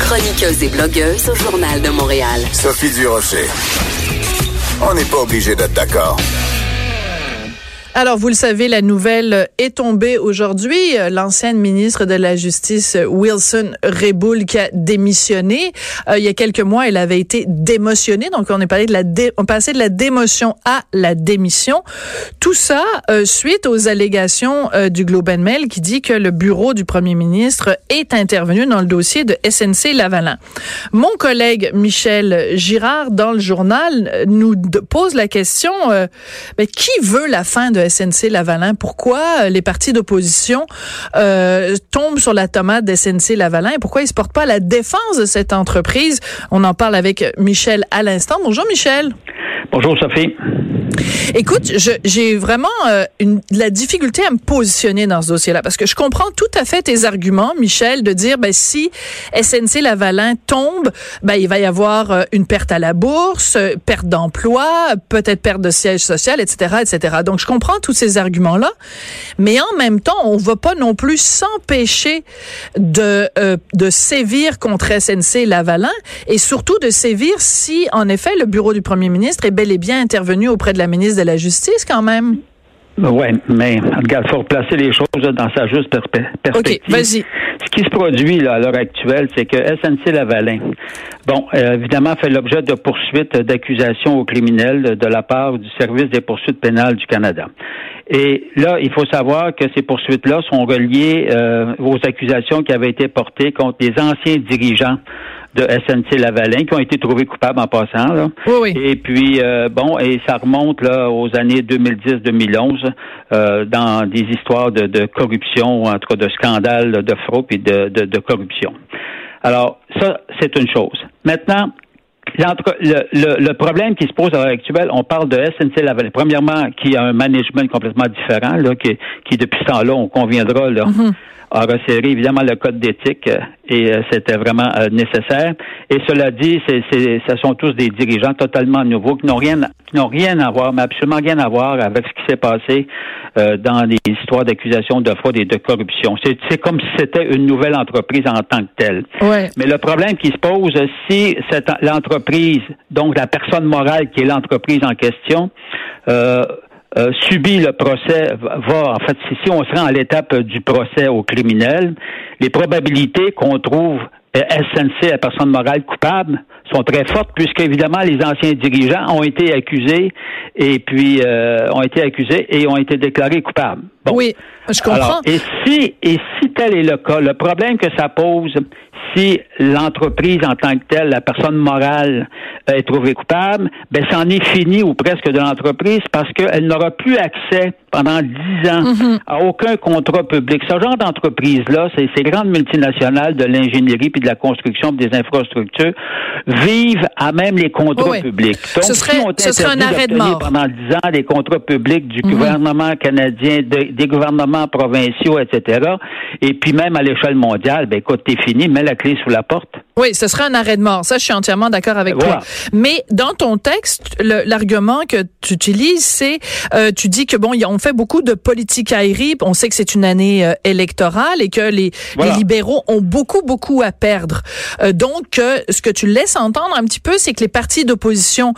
Chroniqueuse et blogueuse au Journal de Montréal. Sophie Durocher. On n'est pas obligé d'être d'accord. Alors, vous le savez, la nouvelle est tombée aujourd'hui. L'ancienne ministre de la Justice, Wilson Reboul, qui a démissionné. Euh, il y a quelques mois, elle avait été démotionnée. Donc, on est passé de la, passait de la démotion à la démission. Tout ça euh, suite aux allégations euh, du Globe and Mail qui dit que le bureau du premier ministre est intervenu dans le dossier de SNC Lavalin. Mon collègue Michel Girard, dans le journal, nous pose la question, mais qui veut la fin de SNC Lavalin. Pourquoi euh, les partis d'opposition euh, tombent sur la tomate de SNC Lavalin et pourquoi ils se portent pas à la défense de cette entreprise? On en parle avec Michel à l'instant. Bonjour Michel. Bonjour Sophie. Écoute, j'ai vraiment euh, une, la difficulté à me positionner dans ce dossier-là parce que je comprends tout à fait tes arguments, Michel, de dire ben si SNC Lavalin tombe, ben il va y avoir euh, une perte à la bourse, euh, perte d'emploi, peut-être perte de siège social, etc., etc. Donc je comprends tous ces arguments-là, mais en même temps, on va pas non plus s'empêcher de de sévir contre SNC Lavalin et surtout de sévir si en effet le bureau du premier ministre est bel et bien intervenu auprès de la ministre de la Justice quand même. Oui, mais regarde, il faut replacer les choses dans sa juste perspective. OK, vas-y. Ce qui se produit là, à l'heure actuelle, c'est que SNC Lavalin, bon, euh, évidemment, fait l'objet de poursuites d'accusations aux criminels de la part du Service des poursuites pénales du Canada. Et là, il faut savoir que ces poursuites-là sont reliées euh, aux accusations qui avaient été portées contre les anciens dirigeants de SNC Lavalin qui ont été trouvés coupables en passant. Là. Oui, oui. Et puis euh, bon, et ça remonte là aux années 2010-2011 euh, dans des histoires de, de corruption, entre de scandales de fraude et de, de, de corruption. Alors ça, c'est une chose. Maintenant, le, le, le, problème qui se pose à l'heure actuelle, on parle de SNC Lavalin. Premièrement, qui a un management complètement différent, là, qui, qui depuis ce temps-là, on conviendra, là, mm-hmm a resserré évidemment le code d'éthique euh, et euh, c'était vraiment euh, nécessaire. Et cela dit, c'est, c'est, ce sont tous des dirigeants totalement nouveaux qui n'ont rien, qui n'ont rien à voir, mais absolument rien à voir avec ce qui s'est passé dans les histoires d'accusation de fraude et de corruption. C'est, c'est comme si c'était une nouvelle entreprise en tant que telle. Ouais. Mais le problème qui se pose, si cette, l'entreprise, donc la personne morale qui est l'entreprise en question, euh, euh, subit le procès, va, en fait, si, on se rend à l'étape du procès au criminel, les probabilités qu'on trouve SNC, la personne morale coupable, sont très fortes puisque évidemment les anciens dirigeants ont été accusés et puis euh, ont été accusés et ont été déclarés coupables. Oui, je comprends. et si et si tel est le cas, le problème que ça pose, si l'entreprise en tant que telle, la personne morale est trouvée coupable, ben c'en est fini ou presque de l'entreprise parce qu'elle n'aura plus accès pendant dix ans Mhm. à aucun contrat public. Ce genre d'entreprise-là, c'est ces grandes multinationales de l'ingénierie puis de la construction puis des infrastructures vivent à même les contrats Oui, publics. Donc, Ce serait- si on ce serait un arrêt de mort. pendant dix ans contrats publics du Mhm. gouvernement canadien, de- des gouvernements provinciaux, etc., et puis même à l'échelle mondiale, ben écoute, t'es fini, mets la clé sous la porte. Oui, ce serait un arrêt de mort. Ça, je suis entièrement d'accord avec Voilà. toi. Mais dans ton texte, l'argument que tu utilises, c'est, euh, tu dis que bon, on fait beaucoup de politique aérie. On sait que c'est une année euh, électorale et que les, Voilà. les libéraux ont beaucoup, beaucoup à perdre. Euh, donc, euh, ce que tu laisses entendre un petit peu, c'est que les partis d'opposition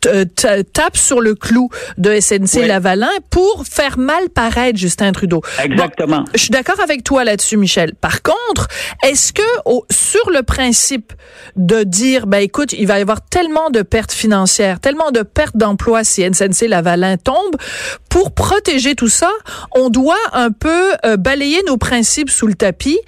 t- t- tapent sur le clou de SNC. Lavalin pour faire mal paraître Justin Trudeau. Exactement. Je suis d'accord avec toi là-dessus, Michel. Par contre, est-ce que au- sur le principe de dire, ben écoute, il va y avoir tellement de pertes financières, tellement de pertes d'emplois si SNC Lavalin tombe, pour protéger tout ça, on doit un peu euh, balayer nos principes sous le tapis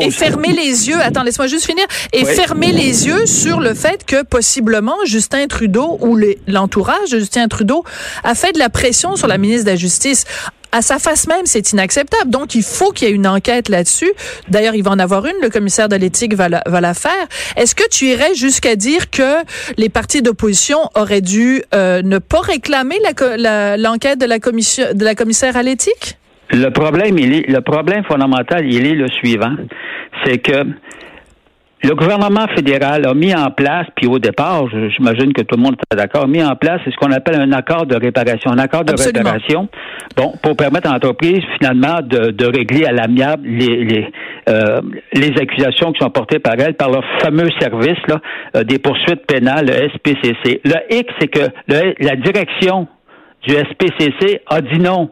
et fermer les yeux. Attends, laisse-moi juste finir. Et fermer les yeux sur le fait que possiblement Justin Trudeau ou l'entourage de Justin Trudeau a fait de la pression sur la ministre de la Justice. À sa face même, c'est inacceptable. Donc, il faut qu'il y ait une enquête là-dessus. D'ailleurs, il va en avoir une. Le commissaire de l'éthique va va la faire. Est-ce que tu irais jusqu'à dire que les partis d'opposition auraient dû euh, ne pas réclamer l'enquête de la de la commissaire à l'éthique? Le problème, est, le problème fondamental, il est le suivant. C'est que le gouvernement fédéral a mis en place, puis au départ, j'imagine que tout le monde est d'accord, mis en place ce qu'on appelle un accord de réparation. Un accord de réparation, bon, pour permettre à l'entreprise finalement de, de régler à l'amiable les, les, euh, les accusations qui sont portées par elle, par leur fameux service là, euh, des poursuites pénales, le SPCC. Le X, c'est que la direction du SPCC a dit non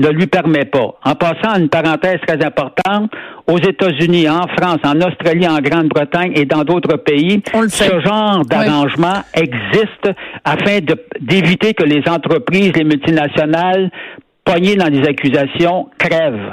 ne lui permet pas. En passant à une parenthèse très importante, aux États-Unis, en France, en Australie, en Grande-Bretagne et dans d'autres pays, ce genre d'arrangement existe afin d'éviter que les entreprises, les multinationales, pognées dans des accusations, crèvent.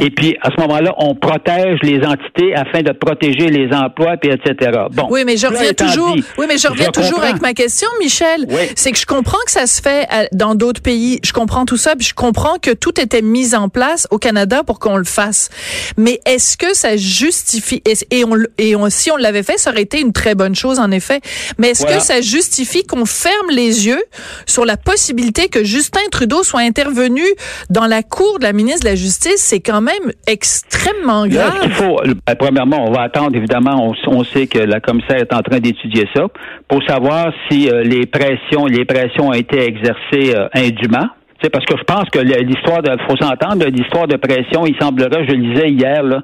Et puis, à ce moment-là, on protège les entités afin de protéger les emplois, puis etc. Bon. Oui, mais je reviens toujours. oui, mais je reviens toujours avec ma question, Michel. C'est que je comprends que ça se fait dans d'autres pays. Je comprends tout ça, puis je comprends que tout était mis en place au Canada pour qu'on le fasse. Mais est-ce que ça justifie et on et on, si on l'avait fait, ça aurait été une très bonne chose en effet. Mais est-ce que ça justifie qu'on ferme les yeux sur la possibilité que Justin Trudeau soit intervenu dans la cour de la ministre de la Justice? C'est quand même extrêmement grave. faut, ben, premièrement, on va attendre, évidemment, on, sait que la commissaire est en train d'étudier ça pour savoir si euh, les pressions, les pressions ont été exercées euh, indûment parce que je pense que l'histoire de, faut s'entendre, l'histoire de pression, il semblerait, je lisais hier là,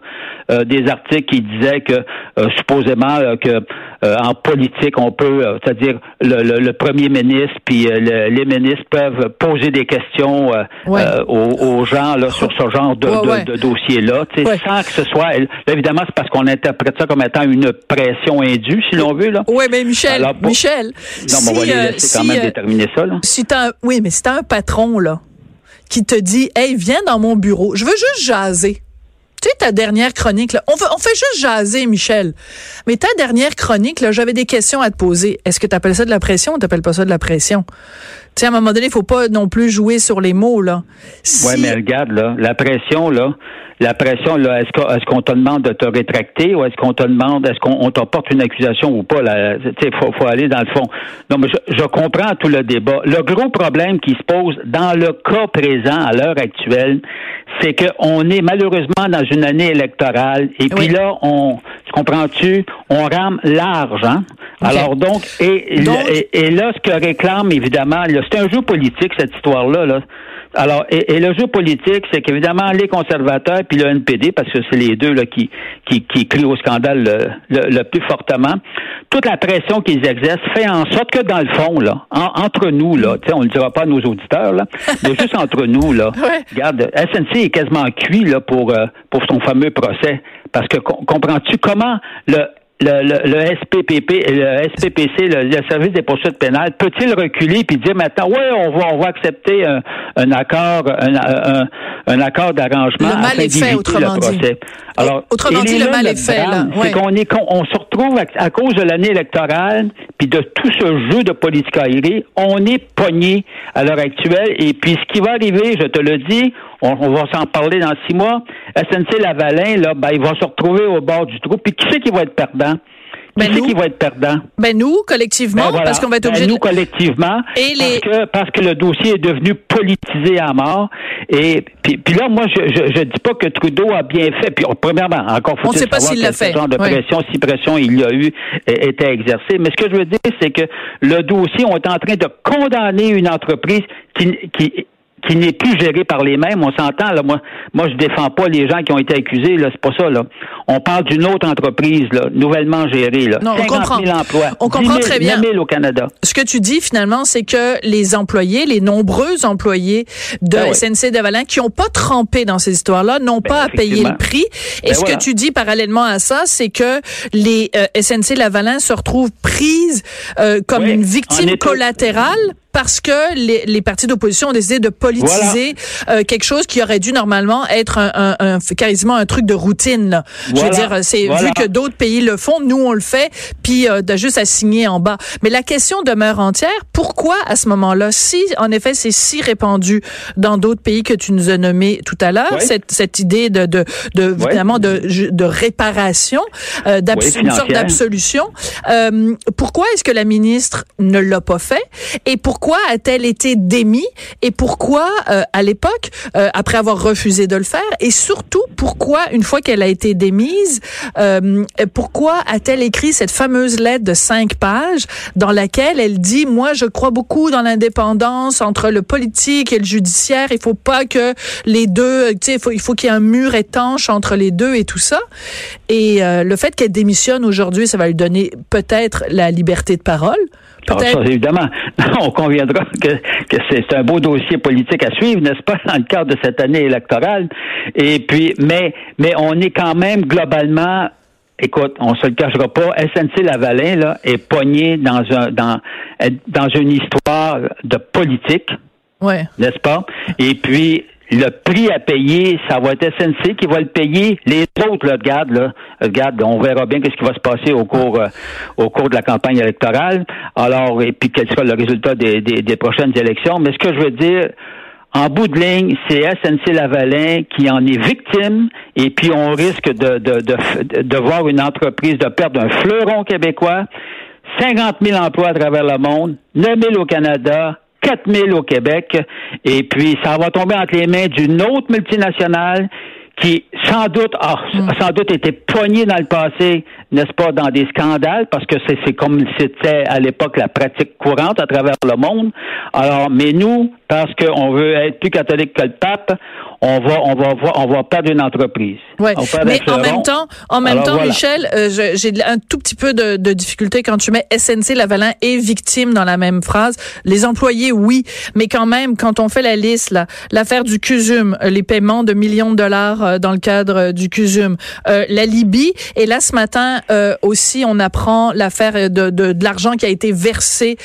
euh, des articles qui disaient que euh, supposément euh, que en politique on peut, c'est-à-dire le, premier ministre puis les ministres peuvent poser des questions aux, gens là sur ce genre de, dossier là, sans que ce soit, évidemment c'est parce qu'on interprète ça comme étant une pression indue, si l'on veut là. Oui, mais Michel, Michel, non, on va laisser quand même déterminer ça là. Si oui, mais c'est un patron là qui te dit, hey, viens dans mon bureau, je veux juste jaser. Tu sais, ta dernière chronique, là, on, fait, on fait juste jaser, Michel. Mais ta dernière chronique, là, j'avais des questions à te poser. Est-ce que tu appelles ça de la pression ou t'appelles pas ça de la pression? Tu sais, à un moment donné, il faut pas non plus jouer sur les mots, là. Oui, mais regarde, là, la pression, là, la pression, là, est-ce qu'on te demande de te rétracter ou est-ce qu'on te demande, est-ce qu'on t'apporte une accusation ou pas? Il faut, faut aller dans le fond. Non, mais je, je, comprends tout le débat. Le gros problème qui se pose dans le cas présent à l'heure actuelle, c'est qu'on est malheureusement dans une année électorale et puis là, on, tu comprends-tu, on rame large, hein? Alors donc et, et, là, ce que réclame évidemment, c'est un jeu politique cette histoire-là. Là. Alors, et, le jeu politique, c'est qu'évidemment, les conservateurs puis le NPD, parce que c'est les deux là, qui, qui, qui crient au scandale le, plus fortement, toute la pression qu'ils exercent fait en sorte que, dans le fond, là, entre nous, là, on ne le dira pas à nos auditeurs, là, mais juste entre nous, là, regarde, SNC est quasiment cuit là, pour, euh, pour son fameux procès. Parce que comprends-tu comment le le, le, SPPP, le SPPC, le, service des poursuites pénales, peut-il reculer puis dire maintenant, oui, on va, on va accepter un, un accord, un, un, accord d'arrangement le mal est fait, autrement dit. Alors, autrement dit, le mal est fait. C'est qu'on est, on se retrouve à, cause de l'année électorale puis de tout ce jeu de politique aérienne, on est pogné à l'heure actuelle. Et puis, ce qui va arriver, je te le dis, on, va s'en parler dans six mois. SNC Lavalin, là, ben, il va se retrouver au bord du trou. Puis qui c'est qui va être perdant? Ben qui qui va être perdant? Ben nous, collectivement, ben parce qu'on va être ben obligé ben nous, collectivement, et les... parce, que, parce que le dossier est devenu politisé à mort. Et puis, puis là, moi, je, je, dis pas que Trudeau a bien fait. Puis premièrement, encore faut-il savoir pas fait. genre de pression, si pression il y a eu, était exercée. Mais ce que je veux dire, c'est que le dossier, on est en train de condamner une entreprise qui, qui qui n'est plus géré par les mêmes. On s'entend, là. Moi, moi, je défends pas les gens qui ont été accusés, là. C'est pas ça, là. On parle d'une autre entreprise, là, nouvellement gérée, là. Non, 50 on comprend. 000 emplois. On comprend très bien. 000 au Canada. Ce que tu dis, finalement, c'est que les employés, les nombreux employés de ben SNC Devalin qui n'ont pas trempé dans ces histoires-là, n'ont ben, pas à payer le prix. Et ben ce que tu dis parallèlement à ça, c'est que les euh, SNC Lavalin se retrouvent prises euh, comme une victime collatérale parce que les, les partis d'opposition ont décidé de politiser euh, quelque chose qui aurait dû normalement être un, un, un quasiment un truc de routine. Là. Je veux dire, c'est vu que d'autres pays le font, nous on le fait, puis euh, de juste à signer en bas. Mais la question demeure entière. Pourquoi à ce moment-là, si en effet c'est si répandu dans d'autres pays que tu nous as nommés tout à l'heure, cette, cette idée de, de, de évidemment de, de réparation, euh, une sorte d'absolution, euh, pourquoi est-ce que la ministre ne l'a pas fait? Et pourquoi pourquoi a-t-elle été démise et pourquoi, euh, à l'époque, euh, après avoir refusé de le faire, et surtout, pourquoi, une fois qu'elle a été démise, euh, pourquoi a-t-elle écrit cette fameuse lettre de cinq pages dans laquelle elle dit, moi, je crois beaucoup dans l'indépendance entre le politique et le judiciaire, il faut pas que les deux, tu sais, il faut, il faut qu'il y ait un mur étanche entre les deux et tout ça. Et le fait qu'elle démissionne aujourd'hui, ça va lui donner peut-être la liberté de parole. Ah, évidemment, on conviendra que, que c'est un beau dossier politique à suivre, n'est-ce pas, dans le cadre de cette année électorale. Et puis, mais, mais on est quand même globalement Écoute, on se le cachera pas, SNC Lavalin là, est pogné dans un dans dans une histoire de politique. Ouais. N'est-ce pas? Et puis le prix à payer, ça va être SNC qui va le payer. Les autres, là, regarde, là, regarde, on verra bien qu'est-ce qui va se passer au cours, euh, au cours de la campagne électorale. Alors, et puis quel sera le résultat des, des, prochaines élections. Mais ce que je veux dire, en bout de ligne, c'est SNC Lavalin qui en est victime et puis on risque de, de, de, de voir une entreprise de perdre un fleuron québécois, 50 000 emplois à travers le monde, 9 000 au Canada, 4 000 au Québec. Et puis, ça va tomber entre les mains d'une autre multinationale qui sans doute a mm. sans doute été poignée dans le passé, n'est-ce pas, dans des scandales, parce que c'est comme c'était à l'époque la pratique courante à travers le monde. Alors, mais nous, parce qu'on veut être plus catholique que le pape, on va, on va, on va perdre une entreprise. Ouais. Mais en même temps, en même temps, Michel, euh, j'ai un tout petit peu de, de, difficulté quand tu mets SNC Lavalin et victime dans la même phrase. Les employés, oui, mais quand même, quand on fait la liste, là, l'affaire du CUSUM, euh, les paiements de millions de dollars euh, dans le cadre du CUSUM, euh, la Libye, et là ce matin aussi, on apprend l'affaire de, de, de l'argent qui a été versé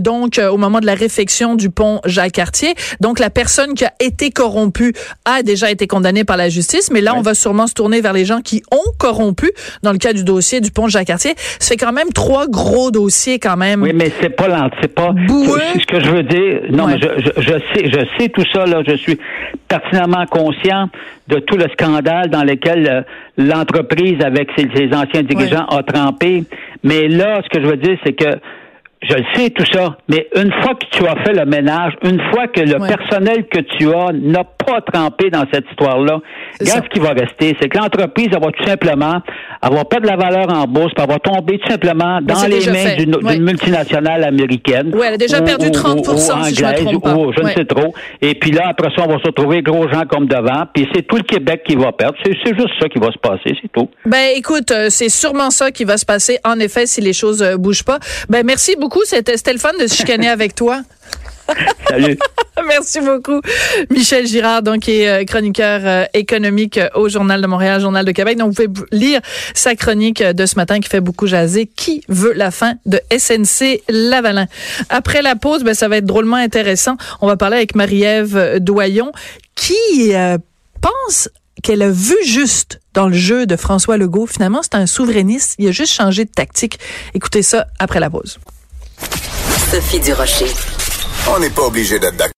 donc au moment de la réfection du pont Jacques Cartier. Donc la personne qui a été corrompue a déjà été condamné par la justice, mais là, on va sûrement se tourner vers les gens qui ont corrompu. Dans le cas du dossier du pont Jacques-Cartier. C'est quand même trois gros dossiers quand même. Oui, mais c'est pas c'est pas ce que je veux dire. Non, mais je, je, sais je sais tout ça là, je suis pertinemment conscient de tout le scandale dans lequel euh, l'entreprise avec ses, anciens dirigeants a trempé, mais là ce que je veux dire c'est que je le sais tout ça, mais une fois que tu as fait le ménage, une fois que le personnel que tu as n'a pas trempé dans cette histoire-là, regarde ce qui va rester, c'est que l'entreprise va tout simplement avoir pas de la valeur en bourse, puis avoir tombé tout simplement dans les mains d'une multinationale américaine. Oui, elle a déjà perdu 30 si je trompe pas. je ne sais trop. Et puis là, après ça, on va se retrouver gros gens comme devant, puis c'est tout le Québec qui va perdre. C'est juste ça qui va se passer, c'est tout. Ben écoute, euh, c'est sûrement ça qui va se passer, en effet, si les choses euh, bougent pas. Ben merci beaucoup c'était le fun de se chicaner avec toi. Salut. Merci beaucoup. Michel Girard, donc, qui est euh, chroniqueur euh, économique au Journal de Montréal, Journal de Québec. Donc, vous pouvez lire sa chronique de ce matin qui fait beaucoup jaser. Qui veut la fin de SNC Lavalin? Après la pause, ben, ça va être drôlement intéressant. On va parler avec Marie-Ève Doyon qui euh, pense qu'elle a vu juste dans le jeu de François Legault? Finalement, c'est un souverainiste. Il a juste changé de tactique. Écoutez ça après la pause. Sophie Durocher. On n'est pas obligé d'être d'accord.